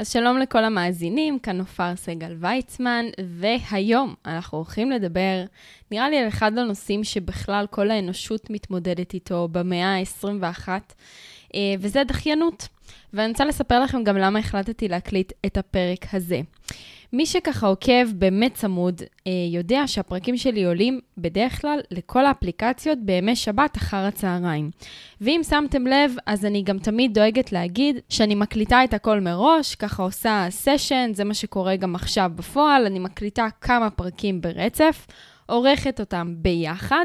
אז שלום לכל המאזינים, כאן נופר סגל ויצמן, והיום אנחנו הולכים לדבר, נראה לי על אחד הנושאים שבכלל כל האנושות מתמודדת איתו במאה ה-21, אה, וזה דחיינות. ואני רוצה לספר לכם גם למה החלטתי להקליט את הפרק הזה. מי שככה עוקב באמת צמוד, אה, יודע שהפרקים שלי עולים בדרך כלל לכל האפליקציות בימי שבת אחר הצהריים. ואם שמתם לב, אז אני גם תמיד דואגת להגיד שאני מקליטה את הכל מראש, ככה עושה סשן, זה מה שקורה גם עכשיו בפועל, אני מקליטה כמה פרקים ברצף. עורכת אותם ביחד,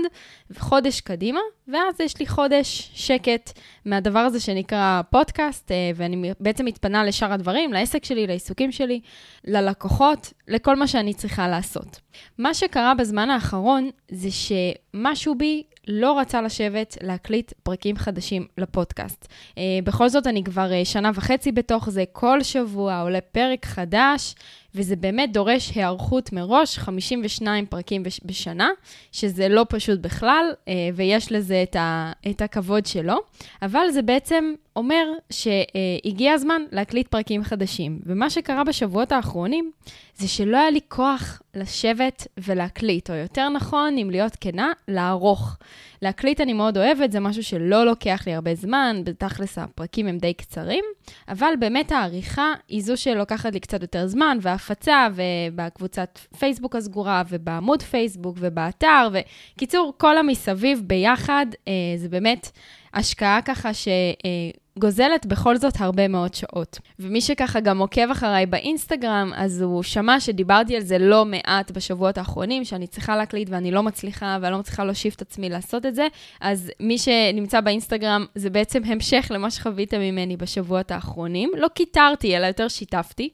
חודש קדימה, ואז יש לי חודש שקט מהדבר הזה שנקרא פודקאסט, אה, ואני בעצם מתפנה לשאר הדברים, לעסק שלי, לעיסוקים שלי, ללקוחות, לכל מה שאני צריכה לעשות. מה שקרה בזמן האחרון זה שמשהו בי לא רצה לשבת להקליט פרקים חדשים לפודקאסט. Uh, בכל זאת, אני כבר uh, שנה וחצי בתוך זה, כל שבוע עולה פרק חדש, וזה באמת דורש היערכות מראש, 52 פרקים בשנה, שזה לא פשוט בכלל, uh, ויש לזה את, ה, את הכבוד שלו, אבל זה בעצם אומר שהגיע הזמן להקליט פרקים חדשים. ומה שקרה בשבועות האחרונים, זה שלא היה לי כוח לשבת ולהקליט, או יותר נכון, אם להיות כנה, לערוך. להקליט אני מאוד אוהבת, זה משהו שלא לוקח לי הרבה זמן, בתכלס הפרקים הם די קצרים, אבל באמת העריכה היא זו שלוקחת לי קצת יותר זמן, והפצה, ובקבוצת פייסבוק הסגורה, ובעמוד פייסבוק, ובאתר, וקיצור, כל המסביב ביחד, אה, זה באמת השקעה ככה ש... אה, גוזלת בכל זאת הרבה מאוד שעות. ומי שככה גם עוקב אחריי באינסטגרם, אז הוא שמע שדיברתי על זה לא מעט בשבועות האחרונים, שאני צריכה להקליט ואני לא מצליחה, ואני לא מצליחה להושיב את עצמי לעשות את זה. אז מי שנמצא באינסטגרם, זה בעצם המשך למה שחוויתם ממני בשבועות האחרונים. לא קיטרתי, אלא יותר שיתפתי.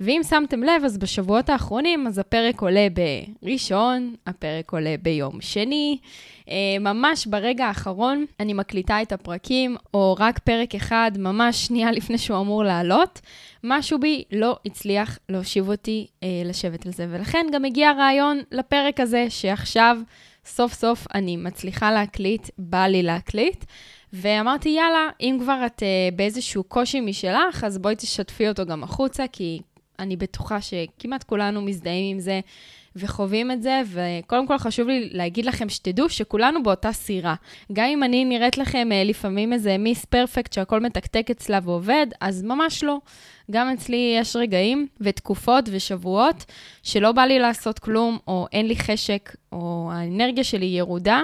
ואם שמתם לב, אז בשבועות האחרונים, אז הפרק עולה בראשון, הפרק עולה ביום שני. אה, ממש ברגע האחרון אני מקליטה את הפרקים, או רק פרק אחד, ממש שנייה לפני שהוא אמור לעלות. משהו בי לא הצליח להושיב אותי אה, לשבת על זה, ולכן גם הגיע הרעיון לפרק הזה, שעכשיו סוף סוף אני מצליחה להקליט, בא לי להקליט. ואמרתי, יאללה, אם כבר את uh, באיזשהו קושי משלך, אז בואי תשתפי אותו גם החוצה, כי אני בטוחה שכמעט כולנו מזדהים עם זה וחווים את זה, וקודם כל חשוב לי להגיד לכם שתדעו שכולנו באותה סירה. גם אם אני נראית לכם אה, לפעמים איזה מיס פרפקט שהכל מתקתק אצלה ועובד, אז ממש לא. גם אצלי יש רגעים ותקופות ושבועות שלא בא לי לעשות כלום, או אין לי חשק, או האנרגיה שלי ירודה,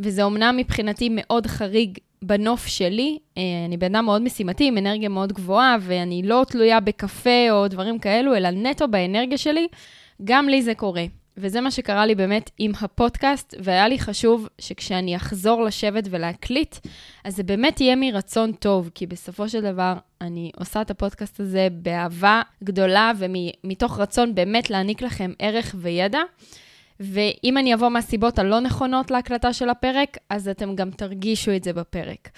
וזה אומנם מבחינתי מאוד חריג בנוף שלי, אה, אני בן אדם מאוד משימתי, עם אנרגיה מאוד גבוהה, ואני לא תלויה בקפה או דברים כאלו, אלא נטו באנרגיה שלי, גם לי זה קורה. וזה מה שקרה לי באמת עם הפודקאסט, והיה לי חשוב שכשאני אחזור לשבת ולהקליט, אז זה באמת יהיה מרצון טוב, כי בסופו של דבר אני עושה את הפודקאסט הזה באהבה גדולה ומתוך רצון באמת להעניק לכם ערך וידע. ואם אני אבוא מהסיבות הלא נכונות להקלטה של הפרק, אז אתם גם תרגישו את זה בפרק.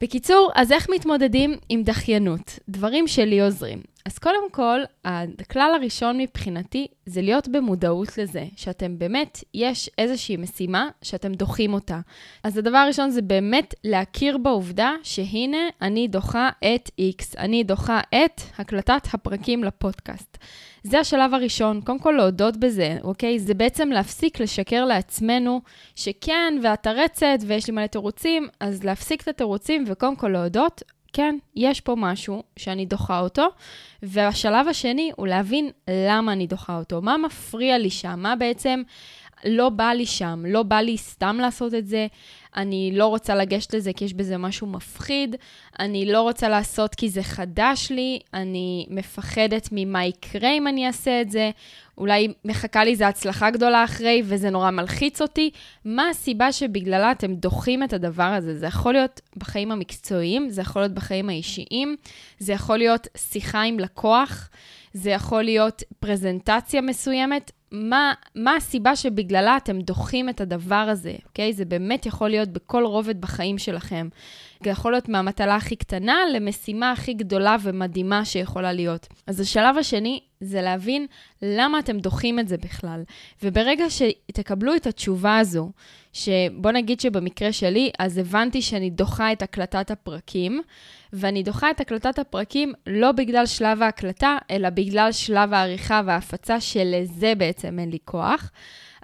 בקיצור, אז איך מתמודדים עם דחיינות? דברים שלי עוזרים. אז קודם כל, הכלל הראשון מבחינתי זה להיות במודעות לזה, שאתם באמת, יש איזושהי משימה שאתם דוחים אותה. אז הדבר הראשון זה באמת להכיר בעובדה שהנה, אני דוחה את X, אני דוחה את הקלטת הפרקים לפודקאסט. זה השלב הראשון, קודם כל להודות בזה, אוקיי? זה בעצם להפסיק לשקר לעצמנו שכן, ואת הרצת, ויש לי מלא תירוצים, אז להפסיק את התירוצים וקודם כל להודות, כן, יש פה משהו שאני דוחה אותו, והשלב השני הוא להבין למה אני דוחה אותו, מה מפריע לי שם, מה בעצם לא בא לי שם, לא בא לי סתם לעשות את זה, אני לא רוצה לגשת לזה כי יש בזה משהו מפחיד, אני לא רוצה לעשות כי זה חדש לי, אני מפחדת ממה יקרה אם אני אעשה את זה, אולי מחכה לי איזו הצלחה גדולה אחרי וזה נורא מלחיץ אותי. מה הסיבה שבגללה אתם דוחים את הדבר הזה? זה יכול להיות בחיים המקצועיים, זה יכול להיות בחיים האישיים, זה יכול להיות שיחה עם לקוח, זה יכול להיות פרזנטציה מסוימת, מה, מה הסיבה שבגללה אתם דוחים את הדבר הזה, אוקיי? זה באמת יכול להיות בכל רובד בחיים שלכם. זה יכול להיות מהמטלה הכי קטנה למשימה הכי גדולה ומדהימה שיכולה להיות. אז השלב השני זה להבין למה אתם דוחים את זה בכלל. וברגע שתקבלו את התשובה הזו, שבוא נגיד שבמקרה שלי, אז הבנתי שאני דוחה את הקלטת הפרקים, ואני דוחה את הקלטת הפרקים לא בגלל שלב ההקלטה, אלא בגלל שלב העריכה וההפצה, שלזה בעצם אין לי כוח.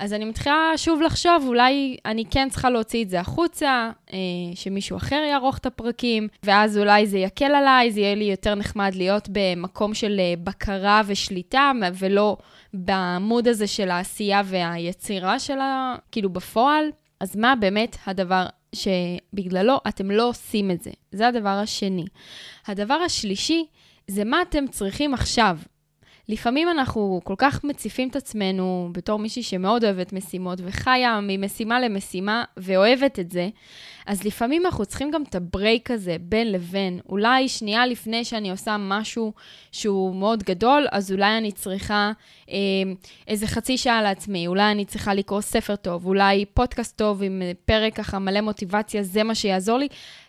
אז אני מתחילה שוב לחשוב, אולי אני כן צריכה להוציא את זה החוצה, אה, שמישהו אחר יערוך את הפרקים, ואז אולי זה יקל עליי, זה יהיה לי יותר נחמד להיות במקום של אה, בקרה ושליטה, ולא בעמוד הזה של העשייה והיצירה שלה, כאילו בפועל. אז מה באמת הדבר שבגללו אתם לא עושים את זה? זה הדבר השני. הדבר השלישי זה מה אתם צריכים עכשיו. לפעמים אנחנו כל כך מציפים את עצמנו בתור מישהי שמאוד אוהבת משימות וחיה ממשימה למשימה ואוהבת את זה, אז לפעמים אנחנו צריכים גם את הברייק הזה בין לבין. אולי שנייה לפני שאני עושה משהו שהוא מאוד גדול, אז אולי אני צריכה אה, איזה חצי שעה לעצמי, אולי אני צריכה לקרוא ספר טוב, אולי פודקאסט טוב עם פרק ככה מלא מוטיבציה, זה מה שיעזור לי.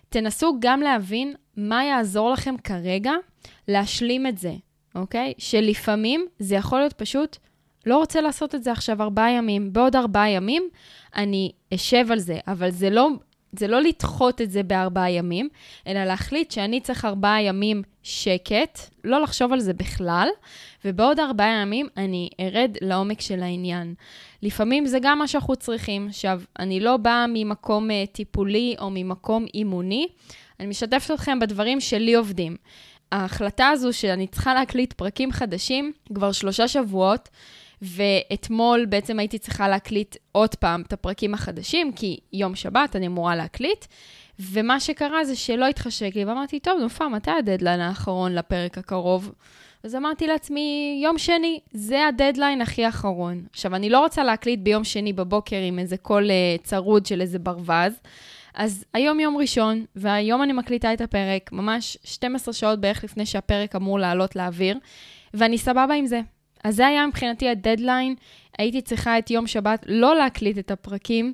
תנסו גם להבין מה יעזור לכם כרגע להשלים את זה. אוקיי? שלפעמים זה יכול להיות פשוט, לא רוצה לעשות את זה עכשיו ארבעה ימים, בעוד ארבעה ימים אני אשב על זה, אבל זה לא, זה לא לדחות את זה בארבעה ימים, אלא להחליט שאני צריך ארבעה ימים שקט, לא לחשוב על זה בכלל, ובעוד ארבעה ימים אני ארד לעומק של העניין. לפעמים זה גם מה שאנחנו צריכים. עכשיו, אני לא באה ממקום uh, טיפולי או ממקום אימוני, אני משתפת אתכם בדברים שלי עובדים. ההחלטה הזו שאני צריכה להקליט פרקים חדשים כבר שלושה שבועות, ואתמול בעצם הייתי צריכה להקליט עוד פעם את הפרקים החדשים, כי יום שבת אני אמורה להקליט, ומה שקרה זה שלא התחשק לי, ואמרתי, טוב, נופה, מתי הדדליין האחרון לפרק הקרוב? אז אמרתי לעצמי, יום שני, זה הדדליין הכי אחרון. עכשיו, אני לא רוצה להקליט ביום שני בבוקר עם איזה קול uh, צרוד של איזה ברווז, אז היום יום ראשון, והיום אני מקליטה את הפרק, ממש 12 שעות בערך לפני שהפרק אמור לעלות לאוויר, ואני סבבה עם זה. אז זה היה מבחינתי הדדליין. הייתי צריכה את יום שבת לא להקליט את הפרקים,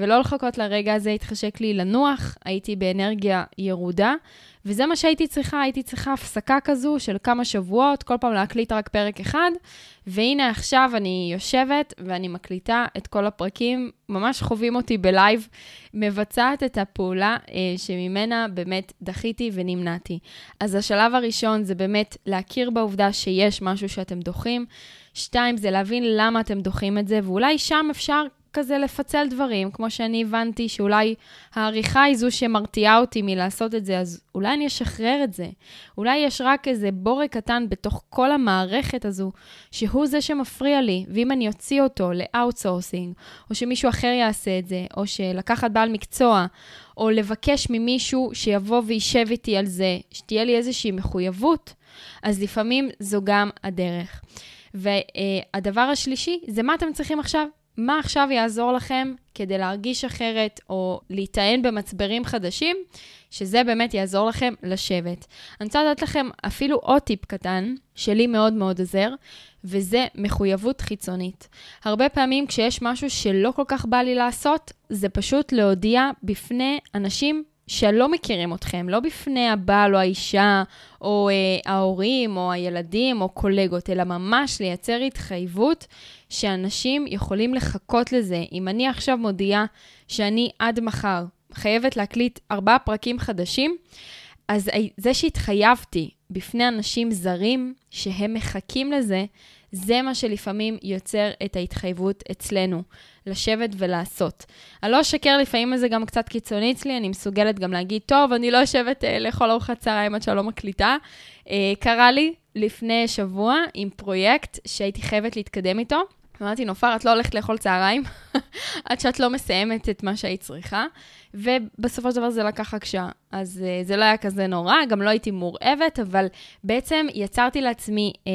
ולא לחכות לרגע הזה, התחשק לי לנוח, הייתי באנרגיה ירודה, וזה מה שהייתי צריכה, הייתי צריכה הפסקה כזו של כמה שבועות, כל פעם להקליט רק פרק אחד, והנה עכשיו אני יושבת ואני מקליטה את כל הפרקים, ממש חווים אותי בלייב, מבצעת את הפעולה אה, שממנה באמת דחיתי ונמנעתי. אז השלב הראשון זה באמת להכיר בעובדה שיש משהו שאתם דוחים. שתיים, זה להבין למה אתם דוחים את זה, ואולי שם אפשר כזה לפצל דברים, כמו שאני הבנתי שאולי העריכה היא זו שמרתיעה אותי מלעשות את זה, אז אולי אני אשחרר את זה. אולי יש רק איזה בורג קטן בתוך כל המערכת הזו, שהוא זה שמפריע לי, ואם אני אוציא אותו ל outsourcing, או שמישהו אחר יעשה את זה, או שלקחת בעל מקצוע, או לבקש ממישהו שיבוא וישב איתי על זה, שתהיה לי איזושהי מחויבות, אז לפעמים זו גם הדרך. והדבר השלישי זה מה אתם צריכים עכשיו. מה עכשיו יעזור לכם כדי להרגיש אחרת או להיטען במצברים חדשים, שזה באמת יעזור לכם לשבת. אני רוצה לתת לכם אפילו עוד טיפ קטן, שלי מאוד מאוד עוזר, וזה מחויבות חיצונית. הרבה פעמים כשיש משהו שלא כל כך בא לי לעשות, זה פשוט להודיע בפני אנשים שלא מכירים אתכם, לא בפני הבעל או האישה, או אה, ההורים, או הילדים, או קולגות, אלא ממש לייצר התחייבות שאנשים יכולים לחכות לזה. אם אני עכשיו מודיעה שאני עד מחר חייבת להקליט ארבעה פרקים חדשים, אז זה שהתחייבתי בפני אנשים זרים שהם מחכים לזה, זה מה שלפעמים יוצר את ההתחייבות אצלנו, לשבת ולעשות. אני לא אשקר, לפעמים זה גם קצת קיצוני אצלי, אני מסוגלת גם להגיד, טוב, אני לא יושבת אה, לאכול ארוחת צהריים עד שאני לא מקליטה. אה, קרה לי לפני שבוע עם פרויקט שהייתי חייבת להתקדם איתו. אמרתי, נופר, את לא הולכת לאכול צהריים עד שאת לא מסיימת את מה שהיית צריכה. ובסופו של דבר זה לקח רק שעה. אז uh, זה לא היה כזה נורא, גם לא הייתי מורעבת, אבל בעצם יצרתי לעצמי uh,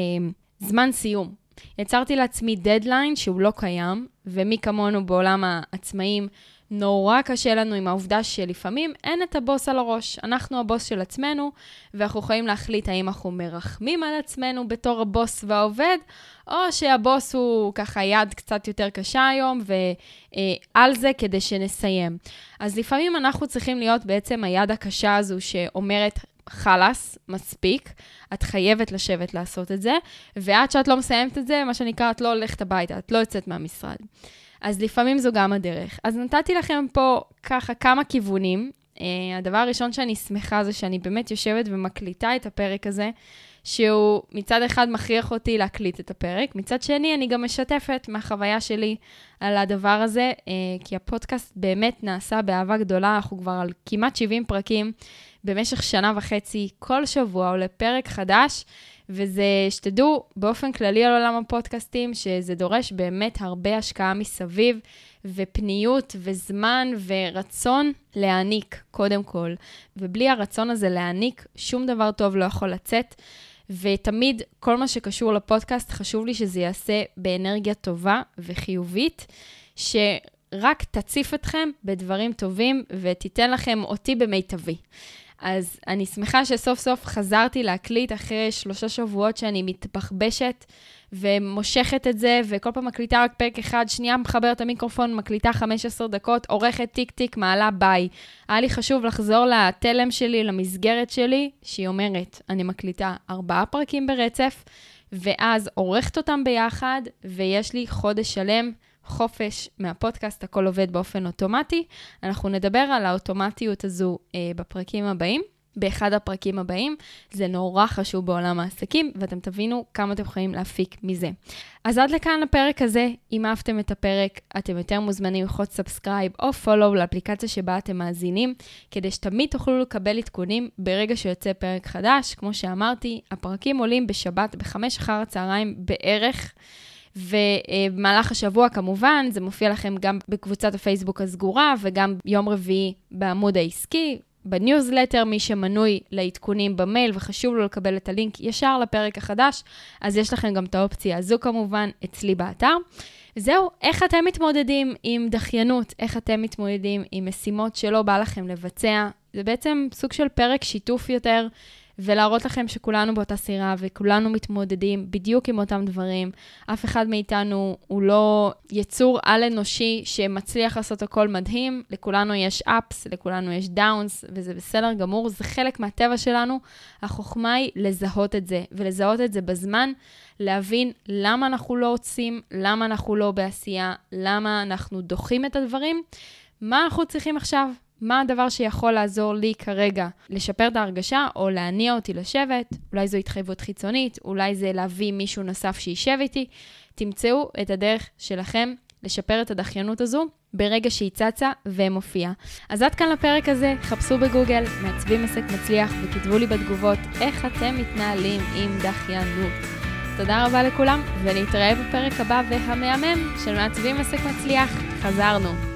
זמן סיום. יצרתי לעצמי דדליין שהוא לא קיים, ומי כמונו בעולם העצמאים נורא קשה לנו עם העובדה שלפעמים אין את הבוס על הראש. אנחנו הבוס של עצמנו, ואנחנו יכולים להחליט האם אנחנו מרחמים על עצמנו בתור הבוס והעובד, או שהבוס הוא ככה יד קצת יותר קשה היום, ועל זה כדי שנסיים. אז לפעמים אנחנו צריכים להיות בעצם היד הקשה הזו שאומרת, חלאס, מספיק, את חייבת לשבת לעשות את זה, ועד שאת לא מסיימת את זה, מה שנקרא, את לא הולכת הביתה, את לא יוצאת מהמשרד. אז לפעמים זו גם הדרך. אז נתתי לכם פה ככה כמה כיוונים. Uh, הדבר הראשון שאני שמחה זה שאני באמת יושבת ומקליטה את הפרק הזה, שהוא מצד אחד מכריח אותי להקליט את הפרק, מצד שני אני גם משתפת מהחוויה שלי על הדבר הזה, uh, כי הפודקאסט באמת נעשה באהבה גדולה, אנחנו כבר על כמעט 70 פרקים במשך שנה וחצי, כל שבוע עולה פרק חדש. וזה, שתדעו, באופן כללי על עולם הפודקאסטים, שזה דורש באמת הרבה השקעה מסביב, ופניות, וזמן, ורצון להעניק, קודם כל. ובלי הרצון הזה להעניק, שום דבר טוב לא יכול לצאת. ותמיד, כל מה שקשור לפודקאסט, חשוב לי שזה ייעשה באנרגיה טובה וחיובית, שרק תציף אתכם בדברים טובים ותיתן לכם אותי במיטבי. אז אני שמחה שסוף סוף חזרתי להקליט אחרי שלושה שבועות שאני מתבחבשת ומושכת את זה, וכל פעם מקליטה רק פרק אחד, שנייה מחברת המיקרופון, מקליטה 15 דקות, עורכת טיק טיק, מעלה ביי. היה לי חשוב לחזור לתלם שלי, למסגרת שלי, שהיא אומרת, אני מקליטה ארבעה פרקים ברצף, ואז עורכת אותם ביחד, ויש לי חודש שלם. חופש מהפודקאסט, הכל עובד באופן אוטומטי. אנחנו נדבר על האוטומטיות הזו אה, בפרקים הבאים. באחד הפרקים הבאים. זה נורא חשוב בעולם העסקים, ואתם תבינו כמה אתם יכולים להפיק מזה. אז עד לכאן לפרק הזה. אם אהבתם את הפרק, אתם יותר ממוזמנים ללחוץ subscribe או follow לאפליקציה שבה אתם מאזינים, כדי שתמיד תוכלו לקבל עדכונים ברגע שיוצא פרק חדש. כמו שאמרתי, הפרקים עולים בשבת בחמש אחר הצהריים בערך. ובמהלך השבוע כמובן, זה מופיע לכם גם בקבוצת הפייסבוק הסגורה וגם יום רביעי בעמוד העסקי, בניוזלטר, מי שמנוי לעדכונים במייל וחשוב לו לקבל את הלינק ישר לפרק החדש, אז יש לכם גם את האופציה הזו כמובן אצלי באתר. זהו, איך אתם מתמודדים עם דחיינות, איך אתם מתמודדים עם משימות שלא בא לכם לבצע. זה בעצם סוג של פרק שיתוף יותר ולהראות לכם שכולנו באותה סירה וכולנו מתמודדים בדיוק עם אותם דברים. אף אחד מאיתנו הוא לא יצור על-אנושי שמצליח לעשות הכל מדהים. לכולנו יש ups, לכולנו יש downs, וזה בסדר גמור, זה חלק מהטבע שלנו. החוכמה היא לזהות את זה, ולזהות את זה בזמן, להבין למה אנחנו לא עושים, למה אנחנו לא בעשייה, למה אנחנו דוחים את הדברים, מה אנחנו צריכים עכשיו. מה הדבר שיכול לעזור לי כרגע לשפר את ההרגשה או להניע אותי לשבת, אולי זו התחייבות חיצונית, אולי זה להביא מישהו נוסף שישב איתי. תמצאו את הדרך שלכם לשפר את הדחיינות הזו ברגע שהיא צצה ומופיעה. אז עד כאן לפרק הזה, חפשו בגוגל, מעצבים עסק מצליח וכתבו לי בתגובות איך אתם מתנהלים עם דחיינות. תודה רבה לכולם, ונתראה בפרק הבא והמהמם של מעצבים עסק מצליח. חזרנו.